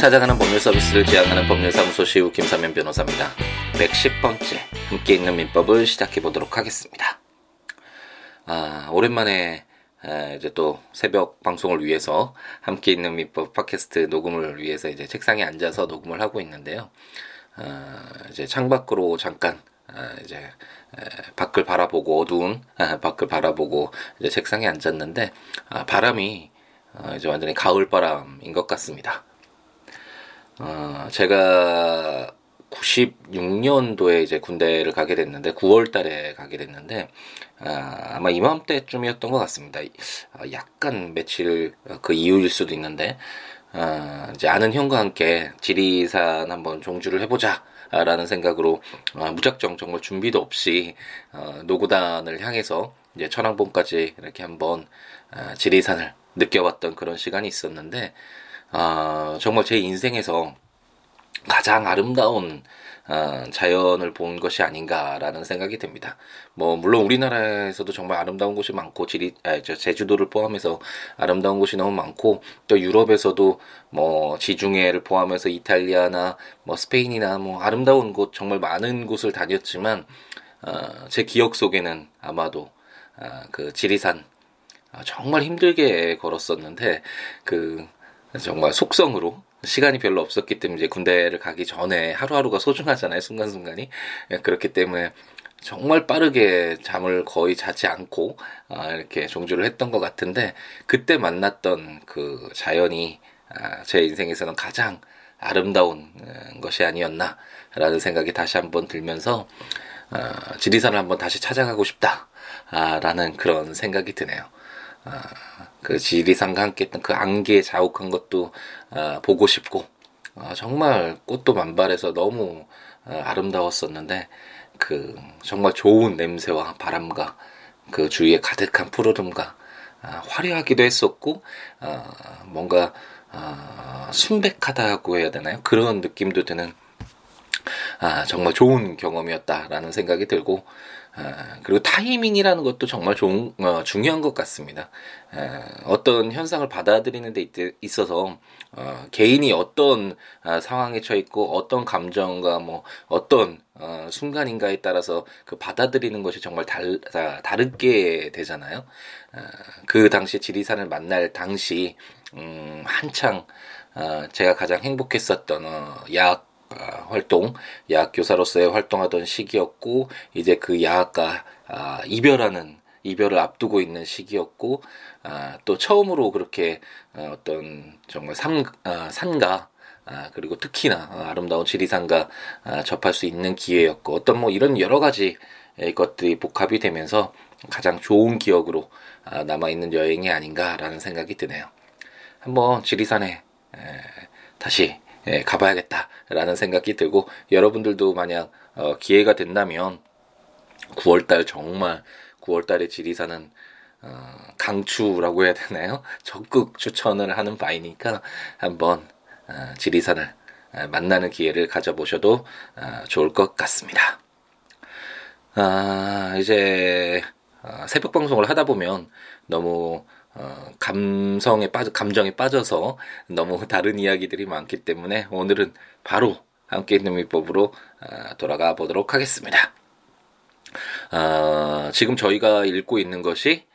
찾아가는 법률 서비스를 지향하는 법률사무소 시우 김사면 변호사입니다. 110번째 함께 있는 민법을 시작해 보도록 하겠습니다. 아, 오랜만에 아, 이제 또 새벽 방송을 위해서 함께 있는 민법 팟캐스트 녹음을 위해서 이제 책상에 앉아서 녹음을 하고 있는데요. 아, 이제 창밖으로 잠깐 아, 이제 에, 밖을 바라보고 어두운 아, 밖을 바라보고 이제 책상에 앉았는데 아, 바람이 어, 이제 완전히 가을 바람인 것 같습니다. 어, 제가 96년도에 이제 군대를 가게 됐는데 9월 달에 가게 됐는데 아, 아마 이맘때쯤이었던 것 같습니다. 아, 약간 며칠 그 이후일 수도 있는데 아, 이제 아는 형과 함께 지리산 한번 종주를 해보자. 라는 생각으로 아, 무작정 정말 준비도 없이 어, 노구단을 향해서 이제 천왕봉까지 이렇게 한번 아, 지리산을 느껴봤던 그런 시간이 있었는데 아, 정말 제 인생에서 가장 아름다운 어, 자연을 본 것이 아닌가라는 생각이 듭니다. 뭐 물론 우리나라에서도 정말 아름다운 곳이 많고 지리 아, 저 제주도를 포함해서 아름다운 곳이 너무 많고 또 유럽에서도 뭐 지중해를 포함해서 이탈리아나 뭐 스페인이나 뭐 아름다운 곳 정말 많은 곳을 다녔지만 어, 제 기억 속에는 아마도 어, 그 지리산 어, 정말 힘들게 걸었었는데 그 정말 속성으로 시간이 별로 없었기 때문에 군대를 가기 전에 하루하루가 소중하잖아요 순간순간이 예, 그렇기 때문에 정말 빠르게 잠을 거의 자지 않고 아, 이렇게 종주를 했던 것 같은데 그때 만났던 그 자연이 아, 제 인생에서는 가장 아름다운 어, 것이 아니었나라는 생각이 다시 한번 들면서 아, 지리산을 한번 다시 찾아가고 싶다라는 그런 생각이 드네요. 아, 그 지리산과 함께 했던 그 안개 자욱한 것도 아, 보고 싶고 아, 정말 꽃도 만발해서 너무 아, 아름다웠었는데 그 정말 좋은 냄새와 바람과 그 주위에 가득한 푸르름과 아, 화려하기도 했었고 아, 뭔가 아, 순백하다고 해야 되나요? 그런 느낌도 드는 아, 정말 좋은 경험이었다라는 생각이 들고 아, 그리고 타이밍이라는 것도 정말 좋은, 어, 중요한 것 같습니다. 아, 어떤 현상을 받아들이는 데 있, 어서 어, 개인이 어떤 아, 상황에 처해 있고 어떤 감정과 뭐 어떤 어, 순간인가에 따라서 그 받아들이는 것이 정말 달, 다, 다르게 되잖아요. 아, 그 당시 지리산을 만날 당시 음, 한창 아, 제가 가장 행복했었던 어, 약 아, 활동, 야학 교사로서의 활동하던 시기였고 이제 그 야학과 아, 이별하는 이별을 앞두고 있는 시기였고 아, 또 처음으로 그렇게 어, 어떤 정말 산, 아, 산가 아, 그리고 특히나 아름다운 지리산과 아, 접할 수 있는 기회였고 어떤 뭐 이런 여러 가지 것들이 복합이 되면서 가장 좋은 기억으로 아, 남아 있는 여행이 아닌가라는 생각이 드네요. 한번 지리산에 에, 다시 예, 가봐야겠다라는 생각이 들고 여러분들도 만약 어, 기회가 된다면 9월달 정말 9월달에 지리산은 어, 강추라고 해야 되나요? 적극 추천을 하는 바이니까 한번 어, 지리산을 어, 만나는 기회를 가져보셔도 어, 좋을 것 같습니다. 아, 이제 어, 새벽 방송을 하다 보면 너무 어, 감성에 빠져, 감정에 빠져서 너무 다른 이야기들이 많기 때문에 오늘은 바로 함께 있는 미법으로 어, 돌아가 보도록 하겠습니다. 어, 지금 저희가 읽고 있는 것이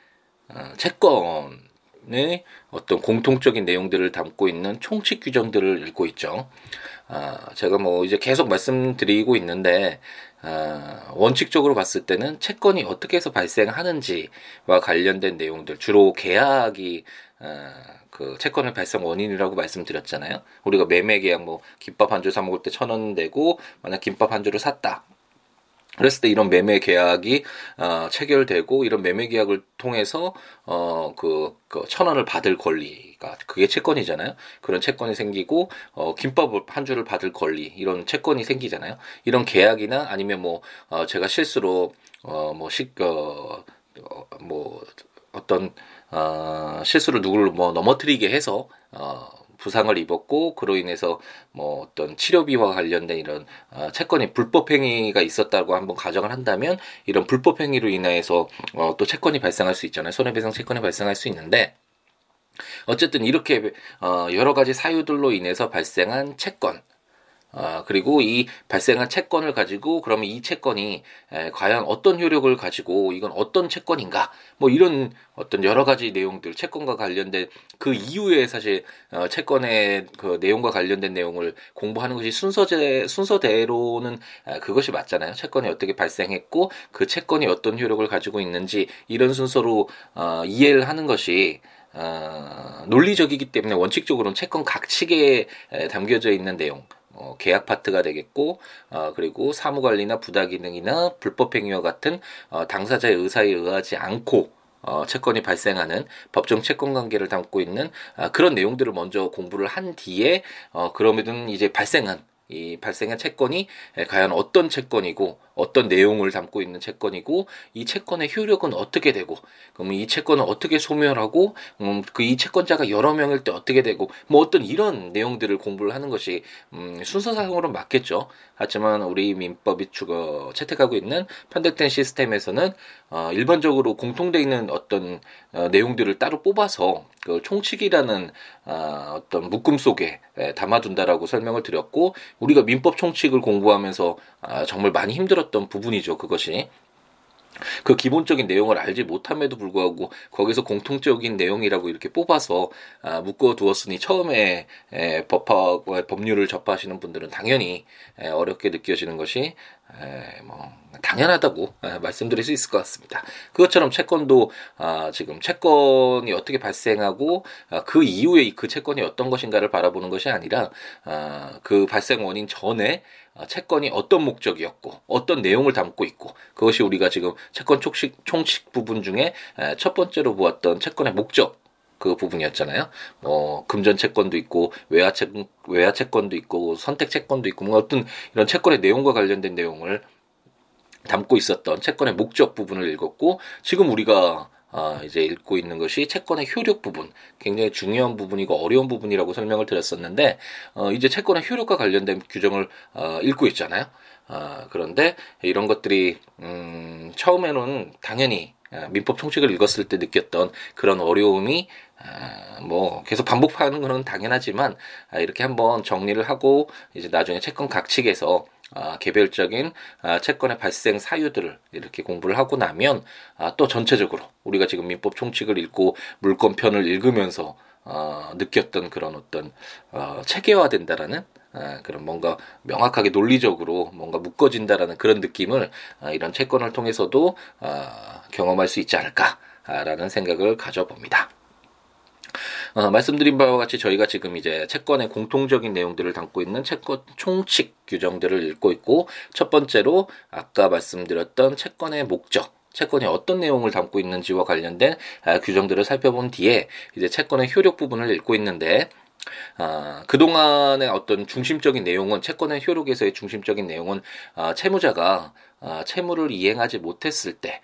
어, 채권의 어떤 공통적인 내용들을 담고 있는 총칙 규정들을 읽고 있죠. 아, 제가 뭐 이제 계속 말씀드리고 있는데 아, 원칙적으로 봤을 때는 채권이 어떻게 해서 발생하는지와 관련된 내용들 주로 계약이 아, 그 채권의 발생 원인이라고 말씀드렸잖아요. 우리가 매매 계약 뭐 김밥 한 줄 사 먹을 때 천 원 내고 만약 김밥 한 줄을 샀다. 그랬을 때 이런 매매 계약이 어, 체결되고 이런 매매 계약을 통해서 어그 그 천 원을 받을 권리가 그게 채권이잖아요. 그런 채권이 생기고 어 김밥을 한 줄을 받을 권리 이런 채권이 생기잖아요. 이런 계약이나 아니면 뭐 어, 제가 실수로 어뭐식어뭐 뭐 어떤 어 실수를 누구를 뭐 넘어뜨리게 해서 어 부상을 입었고 그로 인해서 뭐 어떤 치료비와 관련된 이런 어, 채권이 불법 행위가 있었다고 한번 가정을 한다면 이런 불법 행위로 인해서 어, 또 채권이 발생할 수 있잖아요. 손해배상 채권이 발생할 수 있는데 어쨌든 이렇게 어, 여러 가지 사유들로 인해서 발생한 채권 아, 그리고 이 발생한 채권을 가지고 그러면 이 채권이 에, 과연 어떤 효력을 가지고 이건 어떤 채권인가 뭐 이런 어떤 여러 가지 내용들 채권과 관련된 그 이후에 사실 어, 채권의 그 내용과 관련된 내용을 공부하는 것이 순서제 순서대로는 아, 그것이 맞잖아요. 채권이 어떻게 발생했고 그 채권이 어떤 효력을 가지고 있는지 이런 순서로 어, 이해를 하는 것이 어, 논리적이기 때문에 원칙적으로는 채권 각 측에 담겨져 있는 내용 어, 계약 파트가 되겠고 어, 그리고 사무 관리나 부당기능이나 불법 행위와 같은 어, 당사자의 의사에 의하지 않고 어, 채권이 발생하는 법정 채권 관계를 담고 있는 아, 그런 내용들을 먼저 공부를 한 뒤에 어, 그러면 이제 발생한 이 발생한 채권이 과연 어떤 채권이고 어떤 내용을 담고 있는 채권이고 이 채권의 효력은 어떻게 되고 그러면 이 채권은 어떻게 소멸하고 음, 그 이 채권자가 여러 명일 때 어떻게 되고 뭐 어떤 이런 내용들을 공부를 하는 것이 음, 순서상으로 맞겠죠. 하지만 우리 민법이 주거 채택하고 있는 편देख된 시스템에서는 어, 일반적으로 공통돼 있는 어떤 어, 내용들을 따로 뽑아서 그 총칙이라는 어, 어떤 묶음 속에 에, 담아둔다라고 설명을 드렸고 우리가 민법 총칙을 공부하면서 아, 정말 많이 힘들었던 부분이죠. 그것이. 그 기본적인 내용을 알지 못함에도 불구하고 거기서 공통적인 내용이라고 이렇게 뽑아서 아, 묶어 두었으니 처음에 에, 법학 법률을 접하시는 분들은 당연히 에, 어렵게 느껴지는 것이 에, 뭐 당연하다고 에, 말씀드릴 수 있을 것 같습니다. 그것처럼 채권도 아, 지금 채권이 어떻게 발생하고 아, 그 이후에 그 채권이 어떤 것인가를 바라보는 것이 아니라 아, 그 발생 원인 전에 아, 채권이 어떤 목적이었고 어떤 내용을 담고 있고 그것이 우리가 지금 채권 총칙, 총칙 부분 중에 첫 번째로 보았던 채권의 목적 그 부분이었잖아요. 뭐 금전 채권도 있고 외화 채 외화 채권도 있고 선택 채권도 있고 뭐 어떤 이런 채권의 내용과 관련된 내용을 담고 있었던 채권의 목적 부분을 읽었고 지금 우리가 아, 이제 읽고 있는 것이 채권의 효력 부분, 굉장히 중요한 부분이고 어려운 부분이라고 설명을 드렸었는데, 어, 이제 채권의 효력과 관련된 규정을 어, 읽고 있잖아요. 아, 그런데 이런 것들이 음, 처음에는 당연히 아, 민법 총칙을 읽었을 때 느꼈던 그런 어려움이 아, 뭐 계속 반복하는 것은 당연하지만 아, 이렇게 한번 정리를 하고 이제 나중에 채권 각 측에서 아, 개별적인 아, 채권의 발생 사유들을 이렇게 공부를 하고 나면 아, 또 전체적으로 우리가 지금 민법 총칙을 읽고 물권편을 읽으면서 어, 느꼈던 그런 어떤 어, 체계화된다라는 아, 그런 뭔가 명확하게 논리적으로 뭔가 묶어진다라는 그런 느낌을 아, 이런 채권을 통해서도 아, 경험할 수 있지 않을까라는 생각을 가져봅니다. 어, 말씀드린 바와 같이 저희가 지금 이제 채권의 공통적인 내용들을 담고 있는 채권 총칙 규정들을 읽고 있고 첫 번째로 아까 말씀드렸던 채권의 목적 채권이 어떤 내용을 담고 있는지와 관련된 아, 규정들을 살펴본 뒤에 이제 채권의 효력 부분을 읽고 있는데 아, 그동안의 어떤 중심적인 내용은 채권의 효력에서의 중심적인 내용은 아, 채무자가 아, 채무를 이행하지 못했을 때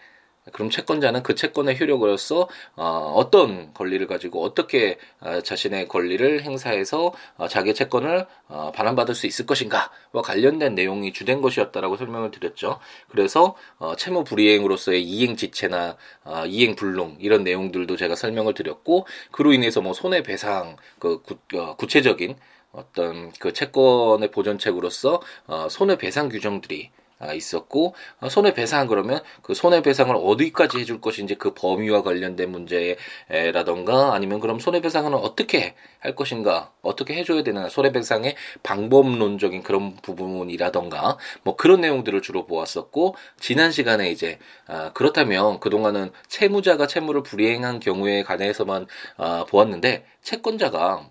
그럼 채권자는 그 채권의 효력으로서 어, 어떤 권리를 가지고 어떻게 어, 자신의 권리를 행사해서 어, 자기 채권을 어, 반환받을 수 있을 것인가와 관련된 내용이 주된 것이었다라고 설명을 드렸죠. 그래서 어, 채무 불이행으로서의 이행 지체나 어, 이행 불능 이런 내용들도 제가 설명을 드렸고 그로 인해서 뭐 손해 배상 그 구, 어, 구체적인 어떤 그 채권의 보전책으로서 어, 손해배상 규정들이 아, 있었고 어, 손해배상 그러면 그 손해배상을 어디까지 해줄 것인지 그 범위와 관련된 문제라던가 아니면 그럼 손해배상은 어떻게 할 것인가 어떻게 해줘야 되나 손해배상의 방법론적인 그런 부분이라던가 뭐 그런 내용들을 주로 보았었고 지난 시간에 이제 아, 그렇다면 그동안은 채무자가 채무를 불이행한 경우에 관해서만 아, 보았는데 채권자가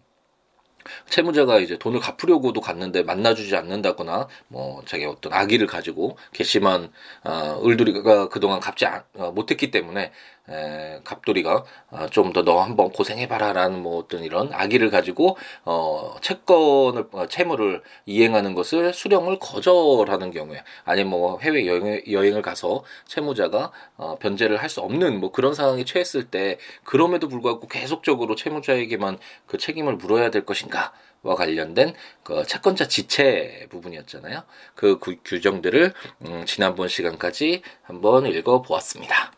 채무자가 이제 돈을 갚으려고도 갔는데 만나주지 않는다거나 뭐 자기 어떤 아기를 가지고 괘씸한 어, 을돌이가 그동안 갚지 안, 어, 못했기 때문에 에, 갑돌이가 어, 좀더 너 한번 고생해봐라라는 뭐 어떤 이런 아기를 가지고 어, 채권을 어, 채무를 이행하는 것을 수령을 거절하는 경우에 아니면 뭐 해외 여행, 여행을 가서 채무자가 어, 변제를 할 수 없는 뭐 그런 상황에 처했을 때 그럼에도 불구하고 계속적으로 채무자에게만 그 책임을 물어야 될 것인가? 와 관련된 그 채권자 지체 부분이었잖아요. 그 규정들을 음, 지난번 시간까지 한번 읽어 보았습니다.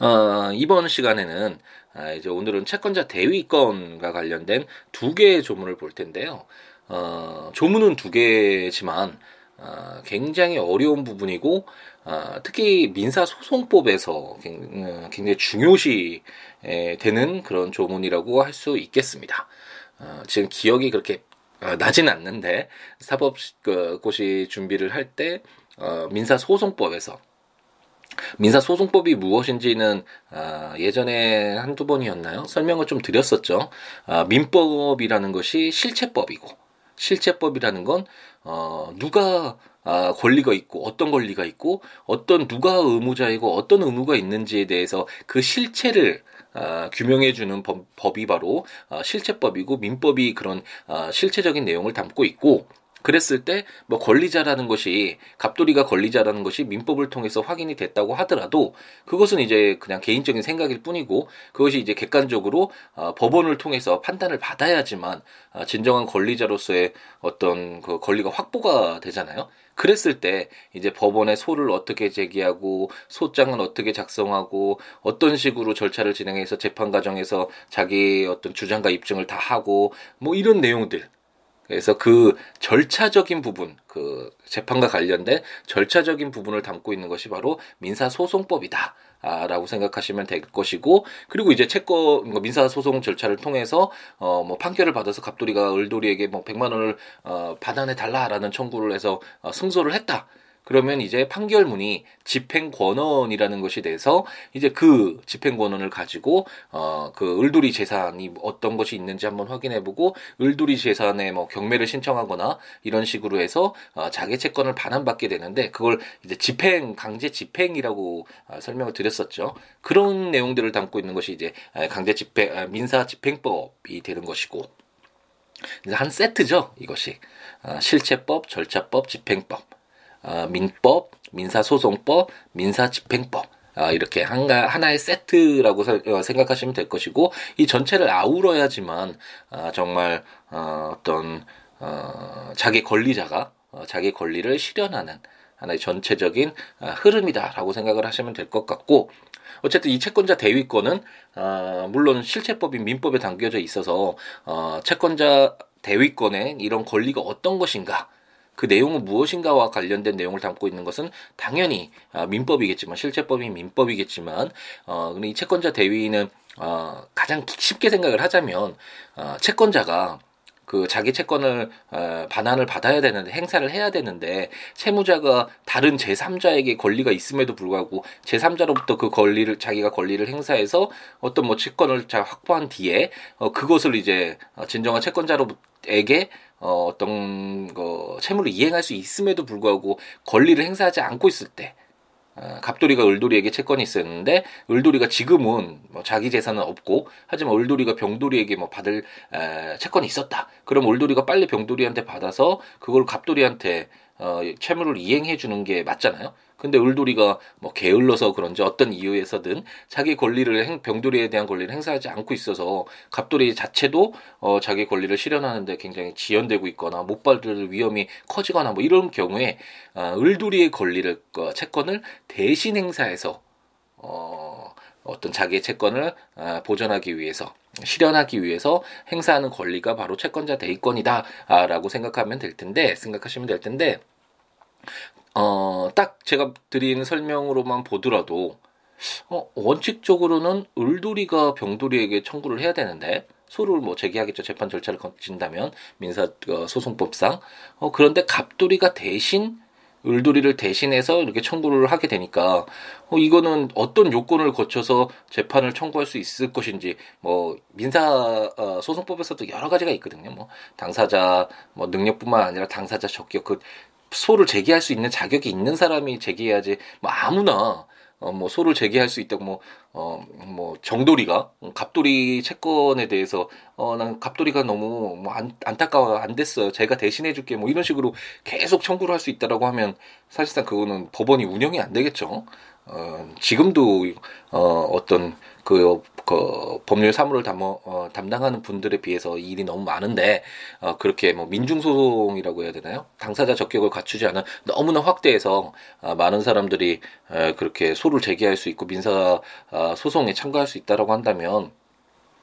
어, 이번 시간에는 아, 이제 오늘은 채권자 대위권과 관련된 두 개의 조문을 볼 텐데요. 어, 조문은 두 개지만 어, 굉장히 어려운 부분이고 어, 특히 민사소송법에서 어, 굉장히 중요시 되는 그런 조문이라고 할 수 있겠습니다. 어, 지금 기억이 그렇게 어, 나진 않는데 사법고시 준비를 할때 민사소송법에서 민사소송법이 무엇인지는 아, 예전에 한두 번이었나요? 설명을 좀 드렸었죠. 아, 민법이라는 것이 실체법이고 실체법이라는 건 어, 누가 아, 권리가 있고 어떤 권리가 있고 어떤 누가 의무자이고 어떤 의무가 있는지에 대해서 그 실체를 아, 규명해 주는 법, 법이 바로 아, 실체법이고 민법이 그런 아, 실체적인 내용을 담고 있고 그랬을 때 뭐 권리자라는 것이 갑돌이가 권리자라는 것이 민법을 통해서 확인이 됐다고 하더라도 그것은 이제 그냥 개인적인 생각일 뿐이고 그것이 이제 객관적으로 어, 법원을 통해서 판단을 받아야지만 어, 진정한 권리자로서의 어떤 그 권리가 확보가 되잖아요. 그랬을 때 이제 법원에 소를 어떻게 제기하고 소장은 어떻게 작성하고 어떤 식으로 절차를 진행해서 재판 과정에서 자기 어떤 주장과 입증을 다 하고 뭐 이런 내용들 그래서 그 절차적인 부분, 그 재판과 관련된 절차적인 부분을 담고 있는 것이 바로 민사소송법이다. 아, 라고 생각하시면 될 것이고, 그리고 이제 채권, 뭐 민사 소송 절차를 통해서, 어, 뭐 판결을 받아서 갑돌이가 을돌이에게 뭐 100만 원을, 어, 받아내 달라라는 청구를 해서, 어, 승소를 했다. 그러면 이제 판결문이 집행권원이라는 것이 돼서 이제 그 집행권원을 가지고 어 그 을돌이 재산이 어떤 것이 있는지 한번 확인해보고 을돌이 재산에 뭐 경매를 신청하거나 이런 식으로 해서 어 자기 채권을 반환받게 되는데 그걸 이제 집행 강제 집행이라고 어 설명을 드렸었죠. 그런 내용들을 담고 있는 것이 이제 강제 집행 민사 집행법이 되는 것이고 한 세트죠 이것이 어 실체법, 절차법, 집행법. 어, 민법, 민사소송법, 민사집행법. 어, 이렇게 한가, 하나의 세트라고 어, 생각하시면 될 것이고 이 전체를 아우러야지만 어, 정말 어, 어떤 어, 자기 권리자가 어, 자기 권리를 실현하는 하나의 전체적인 어, 흐름이다라고 생각을 하시면 될 것 같고 어쨌든 이 채권자 대위권은 어, 물론 실체법인 민법에 담겨져 있어서 어, 채권자 대위권에 이런 권리가 어떤 것인가 그 내용은 무엇인가와 관련된 내용을 담고 있는 것은 당연히 어, 민법이겠지만 실제법이 민법이겠지만 어, 이 채권자 대위는 어, 가장 쉽게 생각을 하자면 어, 채권자가 그 자기 채권을 어, 반환을 받아야 되는데 행사를 해야 되는데 채무자가 다른 제3자에게 권리가 있음에도 불구하고 제3자로부터 그 권리를 자기가 권리를 행사해서 어떤 뭐 채권을 잘 확보한 뒤에 어, 그것을 이제 어, 진정한 채권자로에게 어, 어떤 거 채무를 이행할 수 있음에도 불구하고 권리를 행사하지 않고 있을 때 어, 갑돌이가 을돌이에게 채권이 있었는데 을돌이가 지금은 뭐 자기 재산은 없고 하지만 을돌이가 병돌이에게 뭐 받을 에, 채권이 있었다. 그럼 을돌이가 빨리 병돌이한테 받아서 그걸 갑돌이한테 어, 채무를 이행해 주는 게 맞잖아요. 근데 을돌이가 뭐 게을러서 그런지 어떤 이유에서든 자기 권리를 행, 병돌이에 대한 권리를 행사하지 않고 있어서 갑돌이 자체도 어, 자기 권리를 실현하는데 굉장히 지연되고 있거나 못 받을 위험이 커지거나 뭐 이런 경우에 어, 을돌이의 권리를 어, 채권을 대신 행사해서 어, 어떤 자기의 채권을 어, 보존하기 위해서 실현하기 위해서 행사하는 권리가 바로 채권자 대위권이다라고 생각하면 될 텐데 생각하시면 될 텐데 어, 딱 제가 드린 설명으로만 보더라도 어, 원칙적으로는 을돌이가 병돌이에게 청구를 해야 되는데 소를 뭐 제기하겠죠 재판 절차를 거친다면 민사 어, 소송법상 어, 그런데 갑돌이가 대신 을돌이를 대신해서 이렇게 청구를 하게 되니까 어, 이거는 어떤 요건을 거쳐서 재판을 청구할 수 있을 것인지 뭐 민사 어, 소송법에서도 여러 가지가 있거든요. 뭐 당사자 뭐 능력뿐만 아니라 당사자 적격 그 소를 제기할 수 있는 자격이 있는 사람이 제기해야지 뭐 아무나 어, 뭐 소를 제기할 수 있다고 뭐, 어, 뭐 정돌이가 갑돌이 채권에 대해서 어, 난 갑돌이가 너무 뭐 안, 안타까워 안 됐어요. 제가 대신해 줄게 뭐 이런 식으로 계속 청구를 할 수 있다라고 하면 사실상 그거는 법원이 운영이 안 되겠죠. 어, 지금도 어, 어떤 그, 그 법률 사무를 담, 어, 담당하는 분들에 비해서 일이 너무 많은데 어, 그렇게 뭐 민중 소송이라고 해야 되나요? 당사자 적격을 갖추지 않은 너무나 확대해서 어, 많은 사람들이 에, 그렇게 소를 제기할 수 있고 민사 어, 소송에 참가할 수 있다라고 한다면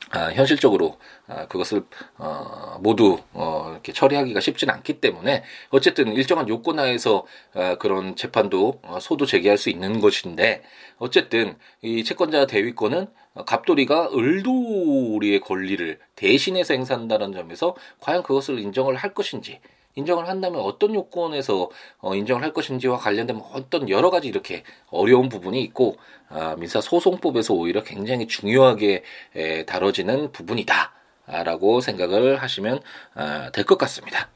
아, 현실적으로 아, 그것을 어, 모두 어, 이렇게 처리하기가 쉽지는 않기 때문에 어쨌든 일정한 요건 하에서 아, 그런 재판도 어, 소도 제기할 수 있는 것인데 어쨌든 이 채권자 대위권은 갑돌이가 을돌이의 권리를 대신해서 행사한다는 점에서 과연 그것을 인정을 할 것인지 인정을 한다면 어떤 요건에서 어, 인정을 할 것인지와 관련된 뭐 어떤 여러 가지 이렇게 어려운 부분이 있고 아, 민사 소송법에서 오히려 굉장히 중요하게 에, 다뤄지는 부분이다라고 생각을 하시면 아, 될것 같습니다.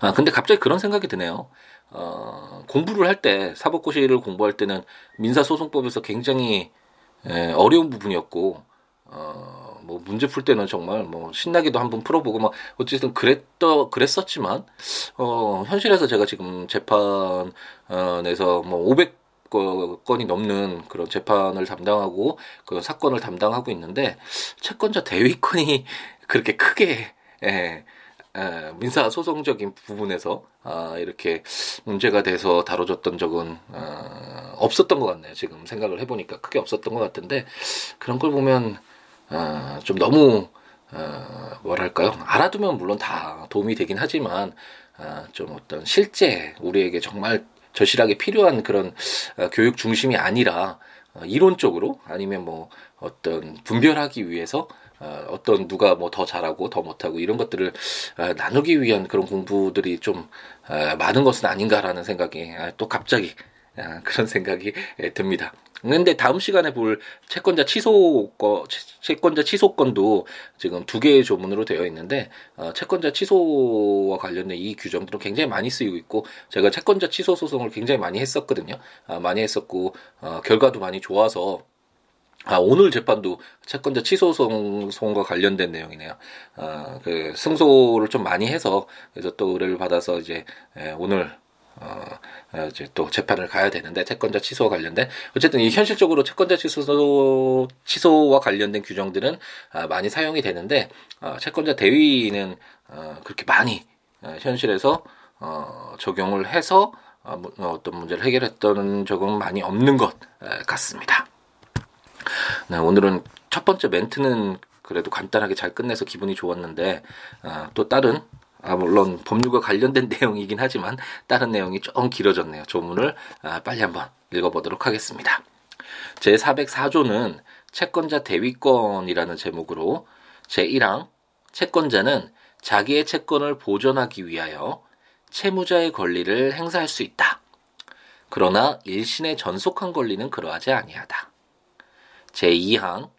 아 근데 갑자기 그런 생각이 드네요. 어, 공부를 할 때 사법고시를 공부할 때는 민사소송법에서 굉장히 에, 어려운 부분이었고 어, 뭐 문제 풀 때는 정말 뭐 신나게도 한번 풀어보고 막 어쨌든 그랬더 그랬었지만 어 현실에서 제가 지금 재판에서 뭐 500. 건이 넘는 그런 재판을 담당하고 그 사건을 담당하고 있는데 채권자 대위권이 그렇게 크게 예, 예, 민사 소송적인 부분에서 아, 이렇게 문제가 돼서 다뤄졌던 적은 어, 없었던 것 같네요. 지금 생각을 해보니까 크게 없었던 것 같은데 그런 걸 보면 어, 좀 너무 어, 뭐랄까요 알아두면 물론 다 도움이 되긴 하지만 어, 좀 어떤 실제 우리에게 정말 절실하게 필요한 그런 어, 교육 중심이 아니라 어, 이론적으로 아니면 뭐 어떤 분별하기 위해서 어, 어떤 누가 뭐 더 잘하고 더 못하고 이런 것들을 어, 나누기 위한 그런 공부들이 좀 어, 많은 것은 아닌가라는 생각이 아, 또 갑자기 아, 그런 생각이 예, 듭니다. 근데 다음 시간에 볼 채권자 취소 거 채권자 취소건도 지금 두 개의 조문으로 되어 있는데 어, 채권자 취소와 관련된 이 규정들은 굉장히 많이 쓰이고 있고 제가 채권자 취소 소송을 굉장히 많이 했었거든요. 아, 많이 했었고 어, 결과도 많이 좋아서 아, 오늘 재판도 채권자 취소 소송과 관련된 내용이네요. 아, 그 승소를 좀 많이 해서 그래서 또 의뢰를 받아서 이제 예, 오늘 이제 또 재판을 가야 되는데 채권자 취소와 관련된 어쨌든 이 현실적으로 채권자 취소 취소와 관련된 규정들은 아, 많이 사용이 되는데 어, 채권자 대위는 어, 그렇게 많이 어, 현실에서 어, 적용을 해서 어, 어떤 문제를 해결했던 적은 많이 없는 것 같습니다. 네, 오늘은 첫 번째 멘트는 그래도 간단하게 잘 끝내서 기분이 좋았는데 어, 또 다른 아, 물론 법률과 관련된 내용이긴 하지만 다른 내용이 좀 길어졌네요. 조문을 아, 빨리 한번 읽어보도록 하겠습니다. 제 404조는 채권자 대위권이라는 제목으로 제1항 채권자는 자기의 채권을 보존하기 위하여 채무자의 권리를 행사할 수 있다. 그러나 일신의 전속한 권리는 그러하지 아니하다. 제2항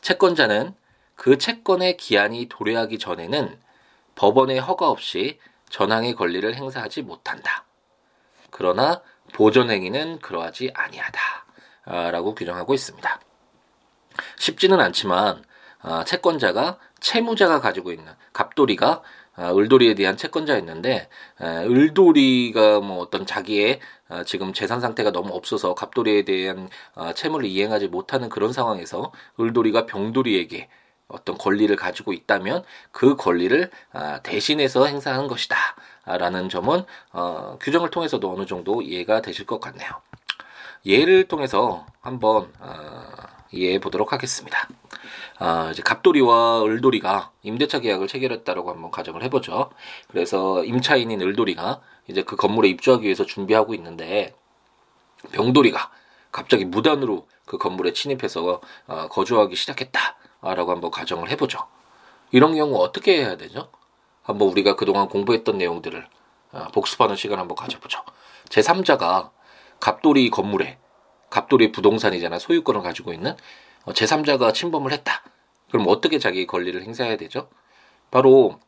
채권자는 그 채권의 기한이 도래하기 전에는 법원의 허가 없이 전항의 권리를 행사하지 못한다. 그러나 보존 행위는 그러하지 아니하다. 라고 규정하고 있습니다. 쉽지는 않지만 아, 채권자가 채무자가 가지고 있는 갑돌이가 아, 을돌이에 대한 채권자였는데 을돌이가 뭐 어떤 자기의 아, 지금 재산 상태가 너무 없어서 갑돌이에 대한 채무를 이행하지 못하는 그런 상황에서 을돌이가 병돌이에게 어떤 권리를 가지고 있다면 그 권리를 아, 대신해서 행사하는 것이다. 라는 점은 어, 규정을 통해서도 어느 정도 이해가 되실 것 같네요. 예를 통해서 한번 어, 이해해 보도록 하겠습니다. 아, 이제 갑돌이와 을돌이가 임대차 계약을 체결했다라고 한번 가정을 해보죠. 그래서 임차인인 을돌이가 이제 그 건물에 입주하기 위해서 준비하고 있는데 병돌이가 갑자기 무단으로 그 건물에 침입해서 어, 거주하기 시작했다. 라고 한번 가정을 해보죠. 이런 경우 어떻게 해야 되죠? 한번 우리가 그동안 공부했던 내용들을 어, 복습하는 시간 한번 가져보죠. 제3자가 갑돌이 건물에 갑돌이 부동산이잖아 소유권을 가지고 있는 어, 제3자가 침범을 했다. 그럼 어떻게 자기 권리를 행사해야 되죠? 바로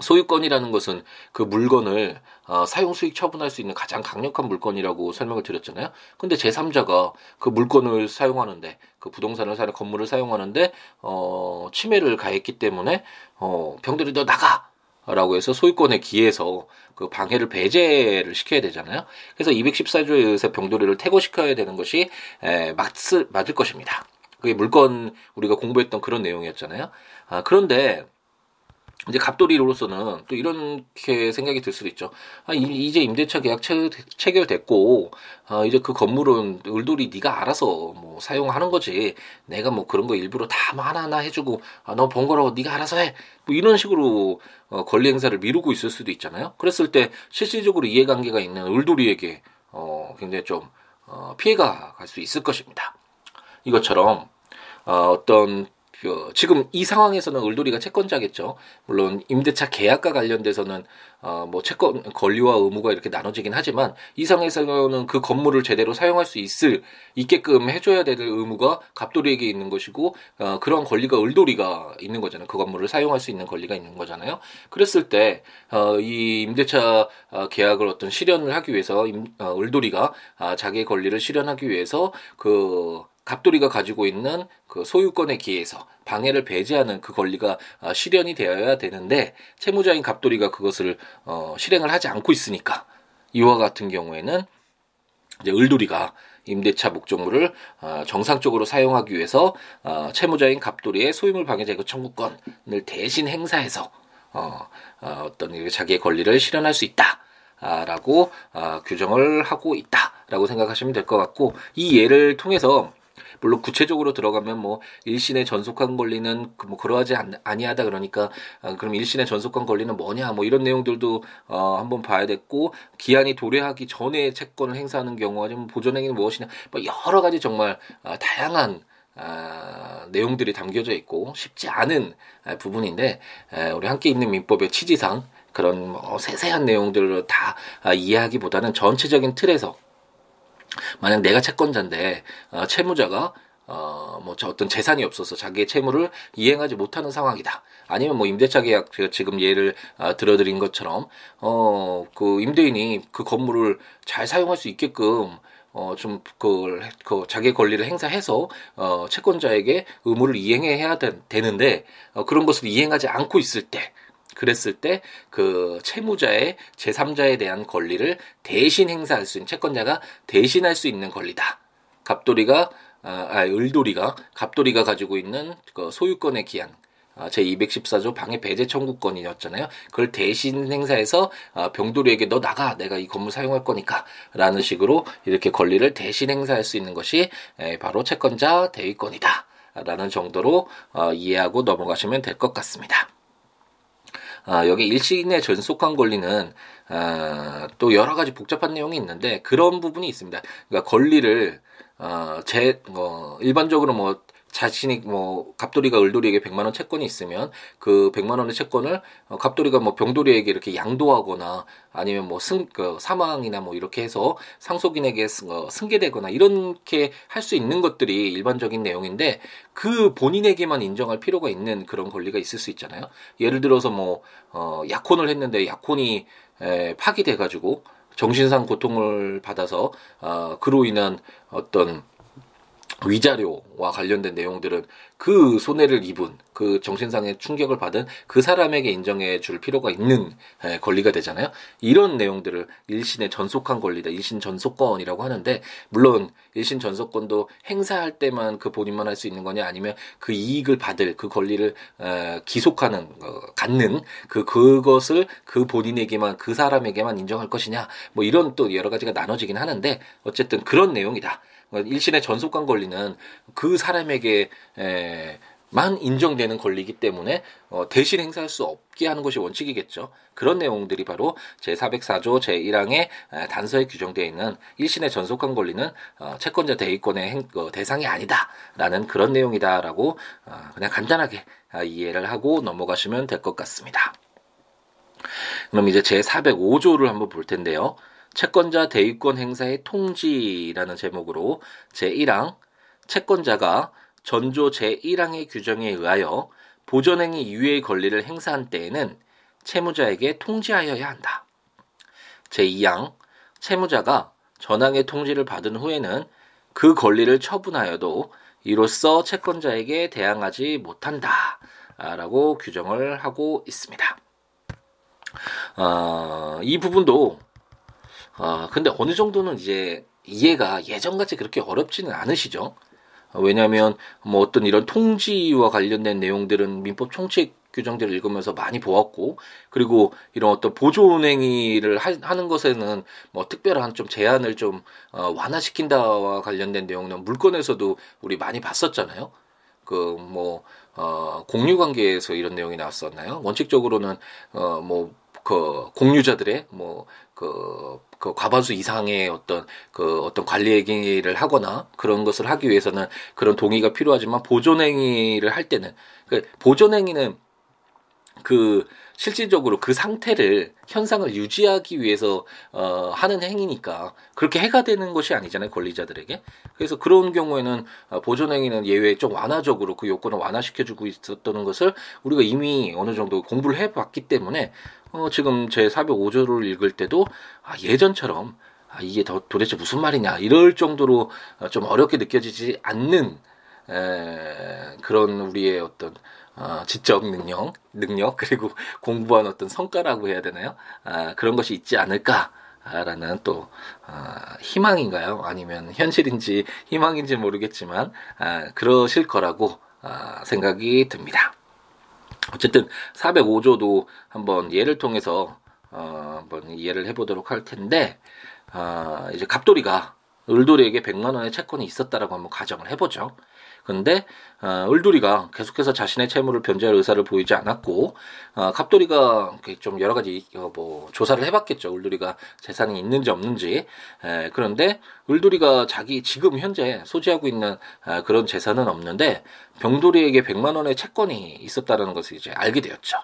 소유권이라는 것은 그 물건을 어, 사용 수익 처분할 수 있는 가장 강력한 물건이라고 설명을 드렸잖아요. 근데 제3자가 그 물건을 사용하는데 그 부동산을 사는 건물을 사용하는데 어 침해를 가했기 때문에 어 병들이 너 나가 라고 해서 소유권에 기해서 그 방해를 배제를 시켜야 되잖아요. 그래서 214조에 의해서 병돌이를 퇴거시켜야 되는 것이 에, 맞을, 맞을 것입니다. 그게 물건 우리가 공부했던 그런 내용이었잖아요. 아, 그런데 이제 갑돌이로서는 또 이렇게 생각이 들 수도 있죠. 아, 이, 제 임대차 계약 체, 체결됐고, 아, 이제 그 건물은 을돌이 네가 알아서 뭐 사용하는 거지. 내가 뭐 그런 거 일부러 다 뭐 하나하나 해주고, 아, 너 번거로워. 네가 알아서 해. 뭐 이런 식으로 어, 권리 행사를 미루고 있을 수도 있잖아요. 그랬을 때 실질적으로 이해관계가 있는 을돌이에게 어, 굉장히 좀 어, 피해가 갈 수 있을 것입니다. 이것처럼 어, 어떤 그 지금 이 상황에서는 을돌이가 채권자겠죠. 물론 임대차 계약과 관련돼서는 어 뭐 채권 권리와 의무가 이렇게 나눠지긴 하지만 이 상황에서는 그 건물을 제대로 사용할 수 있을 있게끔 해줘야 될 의무가 갑돌이에게 있는 것이고 어 그런 권리가 을돌이가 있는 거잖아요. 그 건물을 사용할 수 있는 권리가 있는 거잖아요. 그랬을 때어이 임대차 어, 계약을 어떤 실현을 하기 위해서 임, 어, 을돌이가 아, 자기의 권리를 실현하기 위해서 그 갑돌이가 가지고 있는 그 소유권에 기해서 방해를 배제하는 그 권리가 어, 실현이 되어야 되는데 채무자인 갑돌이가 그것을 어, 실행을 하지 않고 있으니까 이와 같은 경우에는 이제 을돌이가 임대차 목적물을 어, 정상적으로 사용하기 위해서 어, 채무자인 갑돌이의 소유물 방해 제거 청구권을 대신 행사해서 어, 어, 어떤 자기의 권리를 실현할 수 있다. 라고 어, 규정을 하고 있다라고 생각하시면 될 것 같고 이 예를 통해서 물론 구체적으로 들어가면 뭐 일신의 전속한 권리는 그뭐 그러하지 아니하다 그러니까 아, 그럼 일신의 전속한 권리는 뭐냐 뭐 이런 내용들도 어 한번 봐야 됐고 기한이 도래하기 전에 채권을 행사하는 경우 아니면 보존행위는 무엇이냐 뭐 여러 가지 정말 아, 다양한 아, 내용들이 담겨져 있고 쉽지 않은 아, 부분인데 에, 우리 함께 있는 민법의 취지상 그런 뭐 세세한 내용들을 다 아, 이해하기보다는 전체적인 틀에서 만약 내가 채권자인데 어, 채무자가 어, 뭐, 저 어떤 재산이 없어서 자기의 채무를 이행하지 못하는 상황이다. 아니면 뭐, 임대차 계약, 제가 지금 예를 어, 들어드린 것처럼, 어, 그 임대인이 그 건물을 잘 사용할 수 있게끔, 어, 좀, 그, 그, 자기의 권리를 행사해서, 어, 채권자에게 의무를 이행해야 되, 되는데, 어, 그런 것을 이행하지 않고 있을 때, 그랬을 때 그 채무자의 제3자에 대한 권리를 대신 행사할 수 있는 채권자가 대신할 수 있는 권리다. 갑돌이가 아, 아 을돌이가 갑돌이가 가지고 있는 그 소유권의 기한 아, 제 214조 방해 배제 청구권이었잖아요. 그걸 대신 행사해서 아, 병돌이에게 너 나가 내가 이 건물 사용할 거니까라는 식으로 이렇게 권리를 대신 행사할 수 있는 것이 에, 바로 채권자 대위권이다. 라는 정도로 어, 이해하고 넘어가시면 될 것 같습니다. 아, 여기 일시내 전속한 권리는 아, 또 여러 가지 복잡한 내용이 있는데 그런 부분이 있습니다. 그러니까 권리를 어, 제, 뭐, 일반적으로 뭐, 자신이 뭐 갑돌이가 을돌이에게 100만 원 채권이 있으면 그 100만 원의 채권을 어, 갑돌이가 뭐 병돌이에게 이렇게 양도하거나 아니면 뭐승그 사망이나 뭐 이렇게 해서 상속인에게 승, 어, 승계되거나 이렇게 할 수 있는 것들이 일반적인 내용인데 그 본인에게만 인정할 필요가 있는 그런 권리가 있을 수 있잖아요. 예를 들어서 뭐 어, 약혼을 했는데 약혼이 에, 파기돼 가지고 정신상 고통을 받아서 어, 그로 인한 어떤 위자료와 관련된 내용들은 그 손해를 입은 그 정신상의 충격을 받은 그 사람에게 인정해 줄 필요가 있는 권리가 되잖아요. 이런 내용들을 일신의 전속한 권리다. 일신 전속권이라고 하는데 물론 일신 전속권도 행사할 때만 그 본인만 할 수 있는 거냐 아니면 그 이익을 받을 그 권리를 기속하는 어, 갖는 그 그것을 그 본인에게만 그 사람에게만 인정할 것이냐 뭐 이런 또 여러 가지가 나눠지긴 하는데 어쨌든 그런 내용이다. 일신의 전속관 권리는 그 사람에게 에, 만 인정되는 권리이기 때문에 어, 대신 행사할 수 없게 하는 것이 원칙이겠죠. 그런 내용들이 바로 제404조 제1항의 단서에 규정되어 있는 일신의 전속한 권리는 어, 채권자 대위권의 행, 어, 대상이 아니다라는 그런 내용이다라고 어, 그냥 간단하게 아, 이해를 하고 넘어가시면 될 것 같습니다. 그럼 이제 제405조를 한번 볼 텐데요. 채권자 대위권 행사의 통지라는 제목으로 제1항 채권자가 전조 제1항의 규정에 의하여 보존행위 이외의 권리를 행사한 때에는 채무자에게 통지하여야 한다. 제2항 채무자가 전항의 통지를 받은 후에는 그 권리를 처분하여도 이로써 채권자에게 대항하지 못한다. 라고 규정을 하고 있습니다. 어, 이 부분도 아, 근데 어느 정도는 이제 이해가 예전같이 그렇게 어렵지는 않으시죠? 왜냐하면 뭐 어떤 이런 통지와 관련된 내용들은 민법 총칙 규정들을 읽으면서 많이 보았고 그리고 이런 어떤 보존행위를 하, 는 것에는 뭐 특별한 좀 제한을 좀 어, 완화시킨다와 관련된 내용은 물건에서도 우리 많이 봤었잖아요. 그 뭐 어, 공유 관계에서 이런 내용이 나왔었나요? 원칙적으로는 어, 뭐 그 공유자들의 뭐그 그 과반수 이상의 어떤 그 어떤 관리 행위를 하거나 그런 것을 하기 위해서는 그런 동의가 필요하지만 보존 행위를 할 때는 그 보존 행위는 그 실질적으로 그 상태를 현상을 유지하기 위해서 어 하는 행위니까 그렇게 해가 되는 것이 아니잖아요 권리자들에게. 그래서 그런 경우에는 어, 보존 행위는 예외 좀 완화적으로 그 요건을 완화시켜주고 있었던 것을 우리가 이미 어느 정도 공부를 해봤기 때문에 어 지금 제 405조를 읽을 때도 아 예전처럼 아 이게 더 도대체 무슨 말이냐 이럴 정도로 어, 좀 어렵게 느껴지지 않는 에, 그런 우리의 어떤 어, 지적 능력, 능력 그리고 공부한 어떤 성과라고 해야 되나요? 아, 그런 것이 있지 않을까 라는 또 어, 희망인가요? 아니면 현실인지 희망인지 모르겠지만 아, 그러실 거라고 아, 생각이 듭니다. 어쨌든 405조도 한번 예를 통해서 어, 한번 이해를 해보도록 할 텐데 어, 이제 갑돌이가 을돌이에게 100만 원의 채권이 있었다라고 한번 가정을 해보죠. 근데 어, 을돌이가 계속해서 자신의 채무를 변제할 의사를 보이지 않았고 어, 갑돌이가 좀 여러 가지 어, 뭐 조사를 해봤겠죠. 을돌이가 재산이 있는지 없는지. 에, 그런데 을돌이가 자기 지금 현재 소지하고 있는 아, 그런 재산은 없는데 병돌이에게 100만 원의 채권이 있었다라는 것을 이제 알게 되었죠.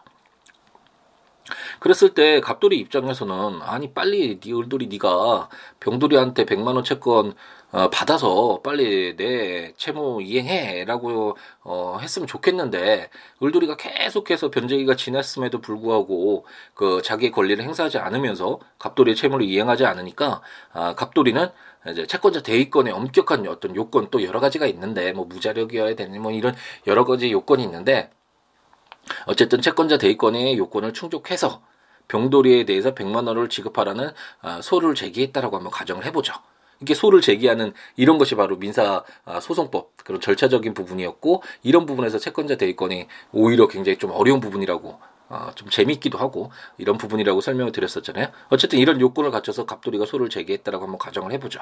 그랬을 때 갑돌이 입장에서는 아니 빨리 네 을돌이 네가 병돌이한테 100만 원 채권 어, 받아서 빨리 내 채무 이행해라고 어, 했으면 좋겠는데 을돌이가 계속해서 변제기가 지났음에도 불구하고 그 자기의 권리를 행사하지 않으면서 갑돌이의 채무를 이행하지 않으니까 아, 갑돌이는 이제 채권자 대위권의 엄격한 어떤 요건 또 여러 가지가 있는데 뭐 무자력이어야 되는 뭐 이런 여러 가지 요건이 있는데 어쨌든 채권자 대위권의 요건을 충족해서 병돌이에 대해서 100만 원을 지급하라는 아, 소를 제기했다라고 한번 가정을 해보죠. 이게 소를 제기하는 이런 것이 바로 민사 아, 소송법 그런 절차적인 부분이었고 이런 부분에서 채권자 대위권이 오히려 굉장히 좀 어려운 부분이라고 어, 좀 재밌기도 하고 이런 부분이라고 설명을 드렸었잖아요. 어쨌든 이런 요건을 갖춰서 갑돌이가 소를 제기했다라고 한번 가정을 해보죠.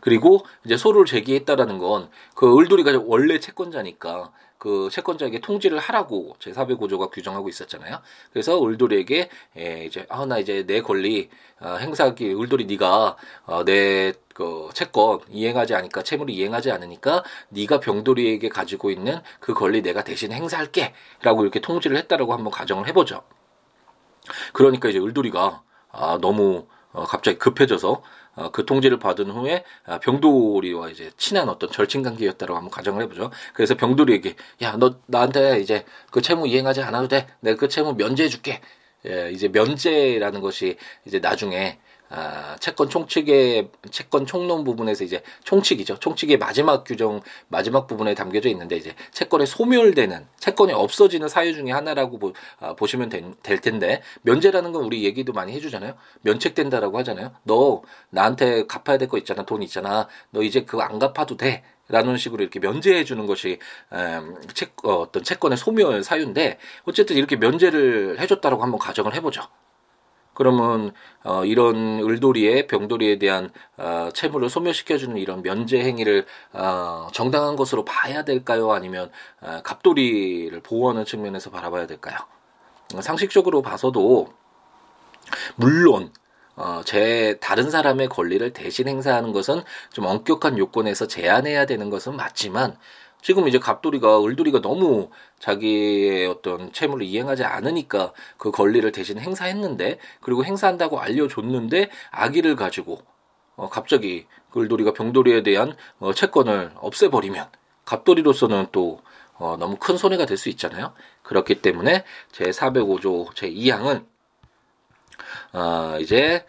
그리고 이제 소를 제기했다라는 건 그 을돌이가 원래 채권자니까 그 채권자에게 통지를 하라고 제405조가 규정하고 있었잖아요. 그래서 을돌이에게 예, 이제 아 나 이제 내 권리 어, 행사하기 을돌이 네가 어, 내 그 채권 이행하지 않으니까 채무를 이행하지 않으니까 네가 병돌이에게 가지고 있는 그 권리 내가 대신 행사할게라고 이렇게 통지를 했다라고 한번 가정을 해보죠. 그러니까 이제 을돌이가 아 너무 어, 갑자기 급해져서 어, 그 통지를 받은 후에 아, 병돌이와 이제 친한 어떤 절친 관계였다고 한번 가정을 해보죠. 그래서 병돌이에게 야 너 나한테 이제 그 채무 이행하지 않아도 돼. 내가 그 채무 면제해줄게. 예, 이제 면제라는 것이 이제 나중에 아, 채권 총칙의 채권 총론 부분에서 이제 총칙이죠. 총칙의 마지막 규정 마지막 부분에 담겨져 있는데 이제 채권이 소멸되는 채권이 없어지는 사유 중에 하나라고 보, 아, 보시면 된, 될 텐데 면제라는 건 우리 얘기도 많이 해주잖아요. 면책된다라고 하잖아요. 너 나한테 갚아야 될 거 있잖아, 돈 있잖아. 너 이제 그거 안 갚아도 돼. 라는 식으로 이렇게 면제해 주는 것이 음, 채, 어, 어떤 채권의 소멸 사유인데 어쨌든 이렇게 면제를 해줬다라고 한번 가정을 해보죠. 그러면 어, 이런 을돌이의 병돌이에 대한 어, 채무를 소멸시켜주는 이런 면제 행위를 어, 정당한 것으로 봐야 될까요? 아니면 어, 갑돌이를 보호하는 측면에서 바라봐야 될까요? 상식적으로 봐서도 물론 어, 제 다른 사람의 권리를 대신 행사하는 것은 좀 엄격한 요건에서 제한해야 되는 것은 맞지만 지금 이제 갑돌이가 을돌이가 너무 자기의 어떤 채무를 이행하지 않으니까 그 권리를 대신 행사했는데 그리고 행사한다고 알려줬는데 아기를 가지고 어 갑자기 을돌이가 병돌이에 대한 어 채권을 없애버리면 갑돌이로서는 또 어, 너무 큰 손해가 될 수 있잖아요. 그렇기 때문에 제 405조 제 2항은 어, 이제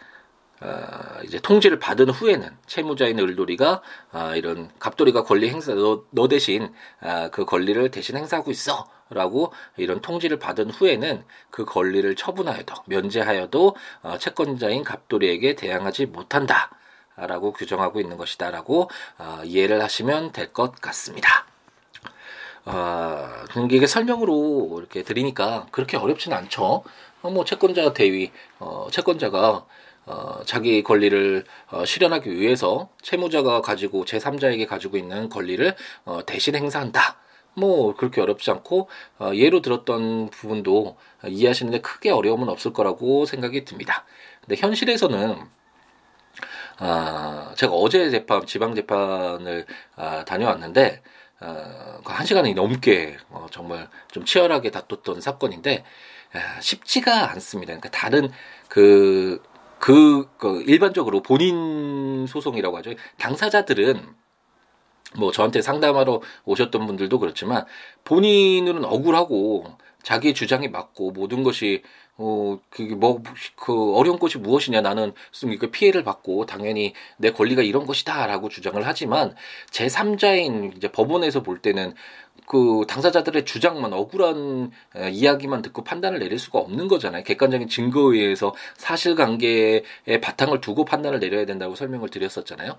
어, 이제 통지를 받은 후에는 채무자인 을돌이가 어, 이런 갑돌이가 권리 행사 너, 너 대신 어, 그 권리를 대신 행사하고 있어 라고 이런 통지를 받은 후에는 그 권리를 처분하여도 면제하여도 어, 채권자인 갑돌이에게 대항하지 못한다 라고 규정하고 있는 것이다 라고 어, 이해를 하시면 될 것 같습니다. 아, 이게 설명으로 이렇게 드리니까 그렇게 어렵지는 않죠. 어, 뭐 채권자 대위, 어, 채권자가 어, 자기 권리를 어, 실현하기 위해서 채무자가 가지고 제3자에게 가지고 있는 권리를 어, 대신 행사한다. 뭐 그렇게 어렵지 않고 어, 예로 들었던 부분도 이해하시는데 크게 어려움은 없을 거라고 생각이 듭니다. 근데 현실에서는 아, 제가 어제 재판, 지방 재판을 아, 다녀왔는데 어, 그한 시간이 넘게 어, 정말 좀 치열하게 다퉜던 사건인데 아, 쉽지가 않습니다. 그러니까 다른 그, 그, 그 일반적으로 본인 소송이라고 하죠. 당사자들은 뭐 저한테 상담하러 오셨던 분들도 그렇지만 본인은 억울하고 자기 주장이 맞고 모든 것이 어, 그게 뭐, 그 어려운 것이 무엇이냐. 나는 그 피해를 받고 당연히 내 권리가 이런 것이다. 라고 주장을 하지만 제3자인 이제 법원에서 볼 때는 그 당사자들의 주장만 억울한 이야기만 듣고 판단을 내릴 수가 없는 거잖아요. 객관적인 증거에 의해서 사실관계의 바탕을 두고 판단을 내려야 된다고 설명을 드렸었잖아요.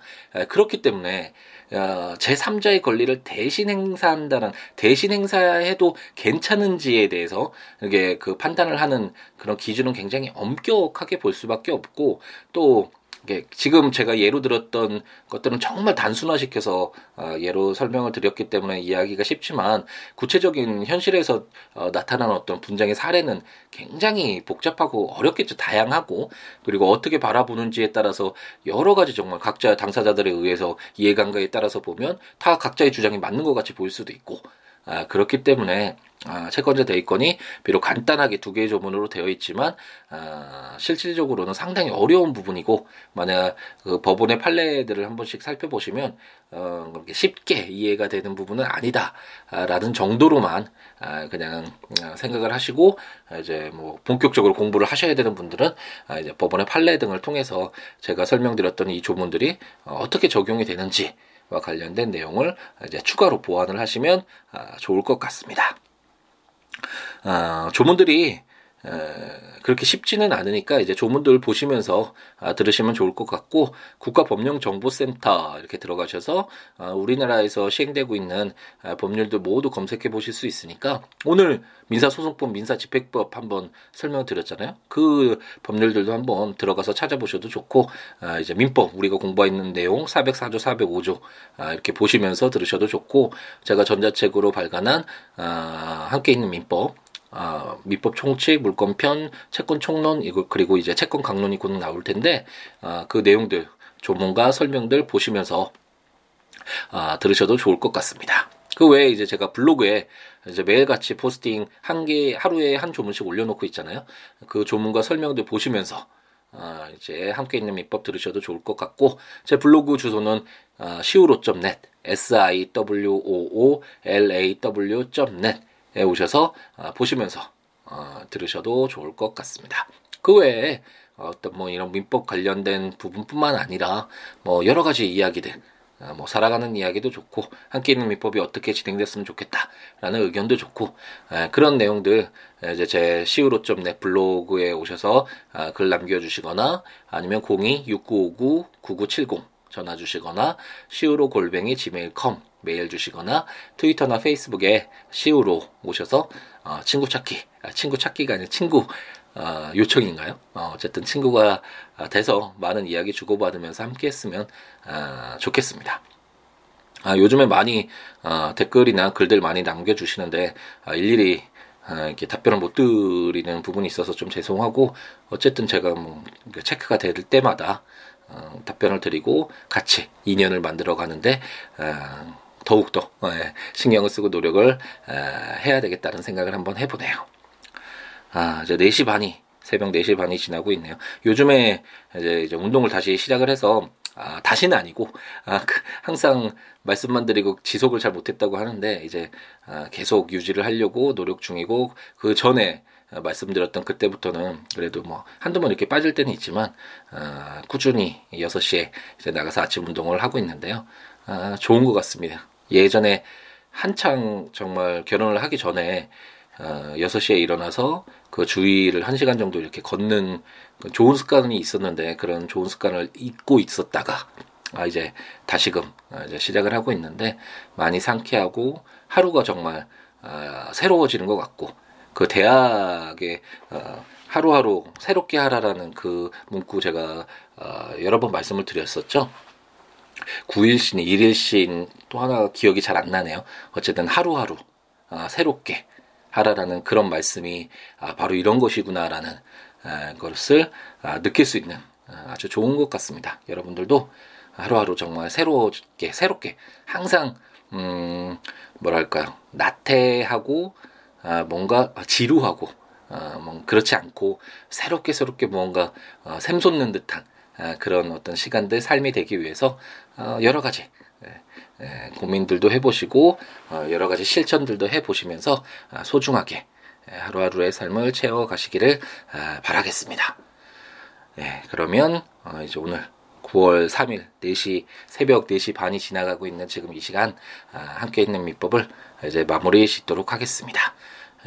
그렇기 때문에 어, 제3자의 권리를 대신 행사한다는 대신 행사해도 괜찮은지에 대해서 이게 그 판단을 하는 그런 기준은 굉장히 엄격하게 볼 수밖에 없고 또 지금 제가 예로 들었던 것들은 정말 단순화시켜서 어, 예로 설명을 드렸기 때문에 이야기가 쉽지만 구체적인 현실에서 어, 나타나는 어떤 분쟁의 사례는 굉장히 복잡하고 어렵겠죠. 다양하고 그리고 어떻게 바라보는지에 따라서 여러 가지 정말 각자 당사자들에 의해서 이해관계에 따라서 보면 다 각자의 주장이 맞는 것 같이 보일 수도 있고 아, 그렇기 때문에 아, 채권자 대위권이 비록 간단하게 두 개의 조문으로 되어 있지만 아, 실질적으로는 상당히 어려운 부분이고 만약 그 법원의 판례들을 한 번씩 살펴보시면 어, 그렇게 쉽게 이해가 되는 부분은 아니다라는 정도로만 아, 그냥 아, 생각을 하시고 이제 뭐 본격적으로 공부를 하셔야 되는 분들은 아, 이제 법원의 판례 등을 통해서 제가 설명드렸던 이 조문들이 어, 어떻게 적용이 되는지 와 관련된 내용을 이제 추가로 보완을 하시면 아, 좋을 것 같습니다. 아, 조문들이 그렇게 쉽지는 않으니까 이제 조문들 보시면서 아, 들으시면 좋을 것 같고 국가법령정보센터 이렇게 들어가셔서 아, 우리나라에서 시행되고 있는 아, 법률들 모두 검색해 보실 수 있으니까 오늘 민사소송법, 민사집행법 한번 설명드렸잖아요. 그 법률들도 한번 들어가서 찾아보셔도 좋고 이제 민법 우리가 공부하는 내용 404조, 405조 이렇게 보시면서 들으셔도 좋고 제가 전자책으로 발간한 함께 있는 민법 아, 민법 총칙, 물권편, 채권 총론 이거 그리고 이제 채권 강론이 곧 나올 텐데 아, 그 내용들 조문과 설명들 보시면서 아, 들으셔도 좋을 것 같습니다. 그 외에 이제 제가 블로그에 이제 매일같이 포스팅 한 개 하루에 한 조문씩 올려놓고 있잖아요. 그 조문과 설명들 보시면서 아, 이제 함께 있는 민법 들으셔도 좋을 것 같고 제 블로그 주소는 아, siwo.net s i w o o l a w.net 에 오셔서 아, 보시면서 어, 들으셔도 좋을 것 같습니다. 그 외에 어떤 뭐 이런 민법 관련된 부분뿐만 아니라 뭐 여러 가지 이야기들 아, 뭐 살아가는 이야기도 좋고 함께 있는 민법이 어떻게 진행됐으면 좋겠다라는 의견도 좋고 그런 내용들 이제 제 siwo.net 블로그에 오셔서 아, 글 남겨주시거나 아니면 02-6959-9970 전화 주시거나 siwo 골뱅이 메일 주시거나 트위터나 페이스북에 시우로 오셔서 어, 친구 찾기, 아, 친구 찾기가 아니라 친구 어, 요청인가요? 어, 어쨌든 친구가 돼서 많은 이야기 주고받으면서 함께 했으면 어, 좋겠습니다. 아, 요즘에 많이 어, 댓글이나 글들 많이 남겨주시는데 아, 일일이 아, 이렇게 답변을 못 드리는 부분이 있어서 좀 죄송하고 어쨌든 제가 뭐 체크가 될 때마다 어, 답변을 드리고 같이 인연을 만들어 가는데 어, 더욱더 예, 신경을 쓰고 노력을 해야 되겠다는 생각을 한번 해보네요. 아, 이제 4시 반이, 새벽 4시 반이 지나고 있네요. 요즘에 이제, 이제 운동을 다시 시작을 해서, 아, 다시는 아니고, 아, 그, 항상 말씀만 드리고 지속을 잘 못했다고 하는데, 이제, 아, 계속 유지를 하려고 노력 중이고, 그 전에 말씀드렸던 그때부터는 그래도 뭐 한두 번 이렇게 빠질 때는 있지만, 아, 꾸준히 6시에 이제 나가서 아침 운동을 하고 있는데요. 아, 좋은 것 같습니다. 예전에 한창 정말 결혼을 하기 전에 어, 6시에 일어나서 그 주위를 1시간 정도 이렇게 걷는 그 좋은 습관이 있었는데 그런 좋은 습관을 잊고 있었다가 아 이제 다시금 아, 이제 시작을 하고 있는데 많이 상쾌하고 하루가 정말 어, 새로워지는 것 같고 그 대학의 어, 하루하루 새롭게 하라라는 그 문구 제가 어, 여러 번 말씀을 드렸었죠. 9일신, 1일신 또 하나 기억이 잘 안 나네요. 어쨌든 하루하루 아, 새롭게 하라라는 그런 말씀이 아, 바로 이런 것이구나라는 아, 것을 아, 느낄 수 있는 아, 아주 좋은 것 같습니다. 여러분들도 하루하루 정말 새롭게 새롭게 항상 음, 뭐랄까요 나태하고 아, 뭔가 지루하고 어, 뭐 그렇지 않고 새롭게 새롭게 무언가 어, 샘솟는 듯한 아, 그런 어떤 시간들 삶이 되기 위해서 어, 여러 가지 예, 예, 고민들도 해보시고 어, 여러 가지 실천들도 해보시면서 아, 소중하게 예, 하루하루의 삶을 채워 가시기를 아, 바라겠습니다. 예, 그러면 어, 이제 오늘 9월 3일 4시 새벽 4시 반이 지나가고 있는 지금 이 시간 아, 함께 있는 밑법을 이제 마무리 짓도록 하겠습니다.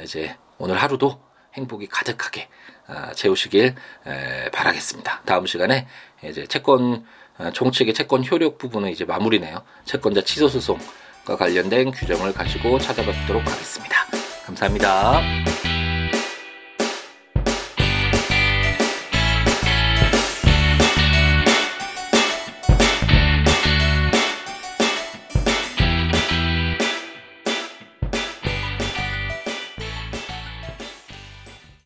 이제 오늘 하루도 행복이 가득하게 아, 채우시길 에, 바라겠습니다. 다음 시간에 이제 채권 아, 총칙의 채권 효력 부분은 이제 마무리네요. 채권자 취소 소송과 관련된 규정을 가지고 찾아뵙도록 하겠습니다. 감사합니다.